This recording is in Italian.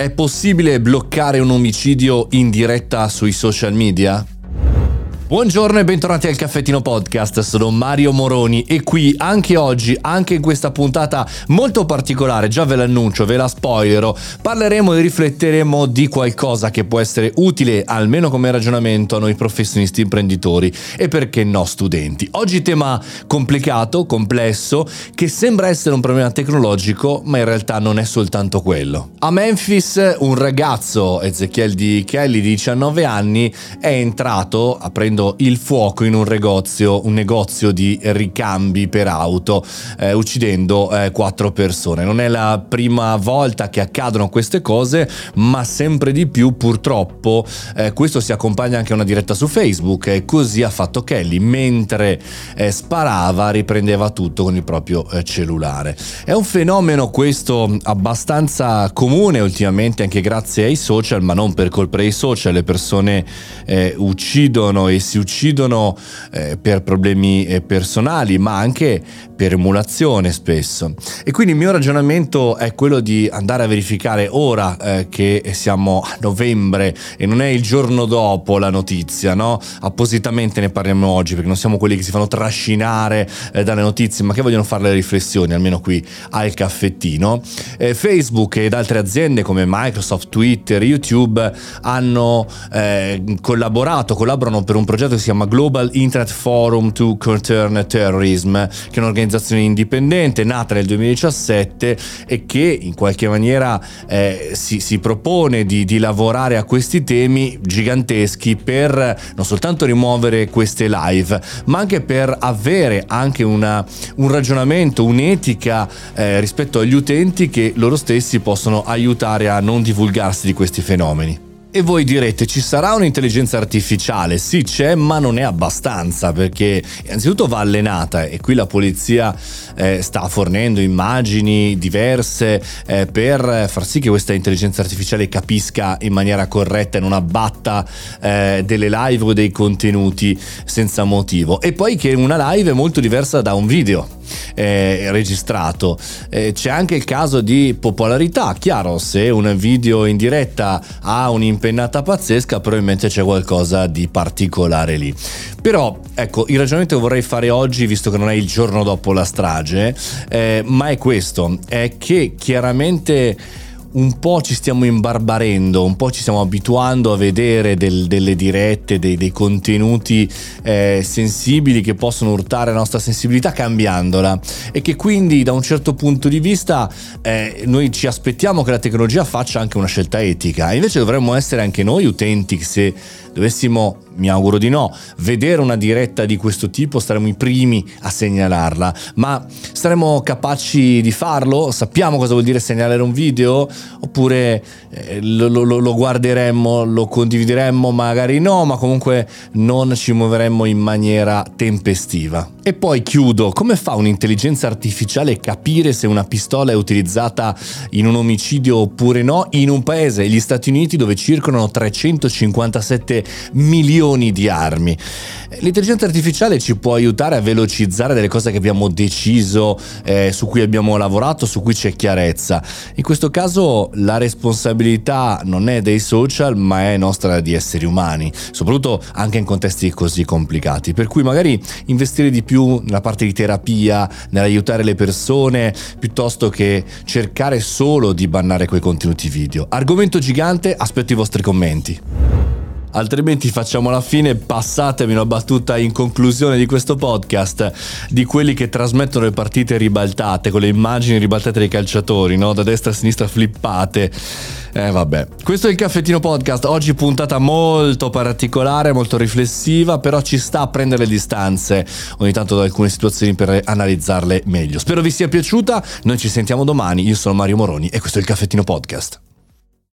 È possibile bloccare un omicidio in diretta sui social media? Buongiorno e bentornati al Caffettino Podcast, sono Mario Moroni e qui anche oggi, anche in questa puntata molto particolare, già ve l'annuncio, ve la spoilerò, parleremo e rifletteremo di qualcosa che può essere utile, almeno come ragionamento, a noi professionisti imprenditori e perché no studenti. Oggi tema complicato, complesso, che sembra essere un problema tecnologico, ma in realtà non è soltanto quello. A Memphis un ragazzo, Ezechiel di Kelly di 19 anni, è entrato aprendo accendendo il fuoco in un negozio, un negozio di ricambi per auto, eh, uccidendo eh, quattro persone. Non è la prima volta che accadono queste cose, ma sempre di più purtroppo eh, questo si accompagna anche a una diretta su Facebook e così ha fatto Kelly. Mentre eh, sparava riprendeva tutto con il proprio eh, cellulare. È un fenomeno questo abbastanza comune ultimamente anche grazie ai social, ma non per colpa dei social, le persone eh, uccidono e si uccidono eh, per problemi eh, personali, ma anche per emulazione spesso. E quindi il mio ragionamento è quello di andare a verificare ora eh, che siamo a novembre e non è il giorno dopo la notizia, no? Appositamente ne parliamo oggi perché non siamo quelli che si fanno trascinare eh, dalle notizie, ma che vogliono fare le riflessioni, almeno qui al caffettino. Eh, Facebook ed altre aziende come Microsoft, Twitter, YouTube hanno eh, collaborato, collaborano per un progetto progetto che si chiama Global Internet Forum to Curtain Terrorism, che è un'organizzazione indipendente nata nel 2017 e che in qualche maniera eh, si, si, propone di, di, lavorare a questi temi giganteschi per non soltanto rimuovere queste live, ma anche per avere anche una, un ragionamento, un'etica eh, rispetto agli utenti che loro stessi possono aiutare a non divulgarsi di questi fenomeni. E voi direte, ci sarà un'intelligenza artificiale? Sì, c'è, ma non è abbastanza, perché innanzitutto va allenata e qui la polizia eh, sta fornendo immagini diverse eh, per far sì che questa intelligenza artificiale capisca in maniera corretta e non abbatta eh, delle live o dei contenuti senza motivo. E poi che una live è molto diversa da un video eh, registrato. Eh, c'è anche il caso di popolarità, chiaro, se un video in diretta ha un'impennata pazzesca, probabilmente c'è qualcosa di particolare lì. Però, ecco, il ragionamento che vorrei fare oggi, visto che non è il giorno dopo la strage, eh, ma è questo, è che chiaramente un po' ci stiamo imbarbarendo, un po' ci stiamo abituando a vedere del, delle dirette, dei, dei contenuti eh, sensibili che possono urtare la nostra sensibilità cambiandola. E che quindi da un certo punto di vista eh, noi ci aspettiamo che la tecnologia faccia anche una scelta etica, invece dovremmo essere anche noi utenti se dovessimo mi auguro di no, vedere una diretta di questo tipo saremo i primi a segnalarla, ma saremo capaci di farlo? Sappiamo cosa vuol dire segnalare un video? Oppure eh, lo, lo, lo, guarderemmo, lo condivideremmo? Magari no, ma comunque non ci muoveremmo in maniera tempestiva. E poi chiudo, come fa un'intelligenza artificiale a capire se una pistola è utilizzata in un omicidio oppure no in un paese, gli Stati Uniti, dove circolano 357 milioni di armi? L'intelligenza artificiale ci può aiutare a velocizzare delle cose che abbiamo deciso, eh, su cui abbiamo lavorato, su cui c'è chiarezza. In questo caso la responsabilità non è dei social, ma è nostra di esseri umani, soprattutto anche in contesti così complicati. Per cui magari investire di più nella parte di terapia, nell'aiutare le persone, piuttosto che cercare solo di bannare quei contenuti video. Argomento gigante, aspetto i vostri commenti altrimenti facciamo la fine, passatemi una battuta in conclusione di questo podcast di quelli che trasmettono le partite ribaltate, con le immagini ribaltate dei calciatori, no? da destra a sinistra flippate. Eh vabbè, questo è il caffettino podcast, oggi puntata molto particolare, molto riflessiva, però ci sta a prendere le distanze ogni tanto da alcune situazioni per analizzarle meglio. Spero vi sia piaciuta, noi ci sentiamo domani, io sono Mario Moroni e questo è il caffettino podcast.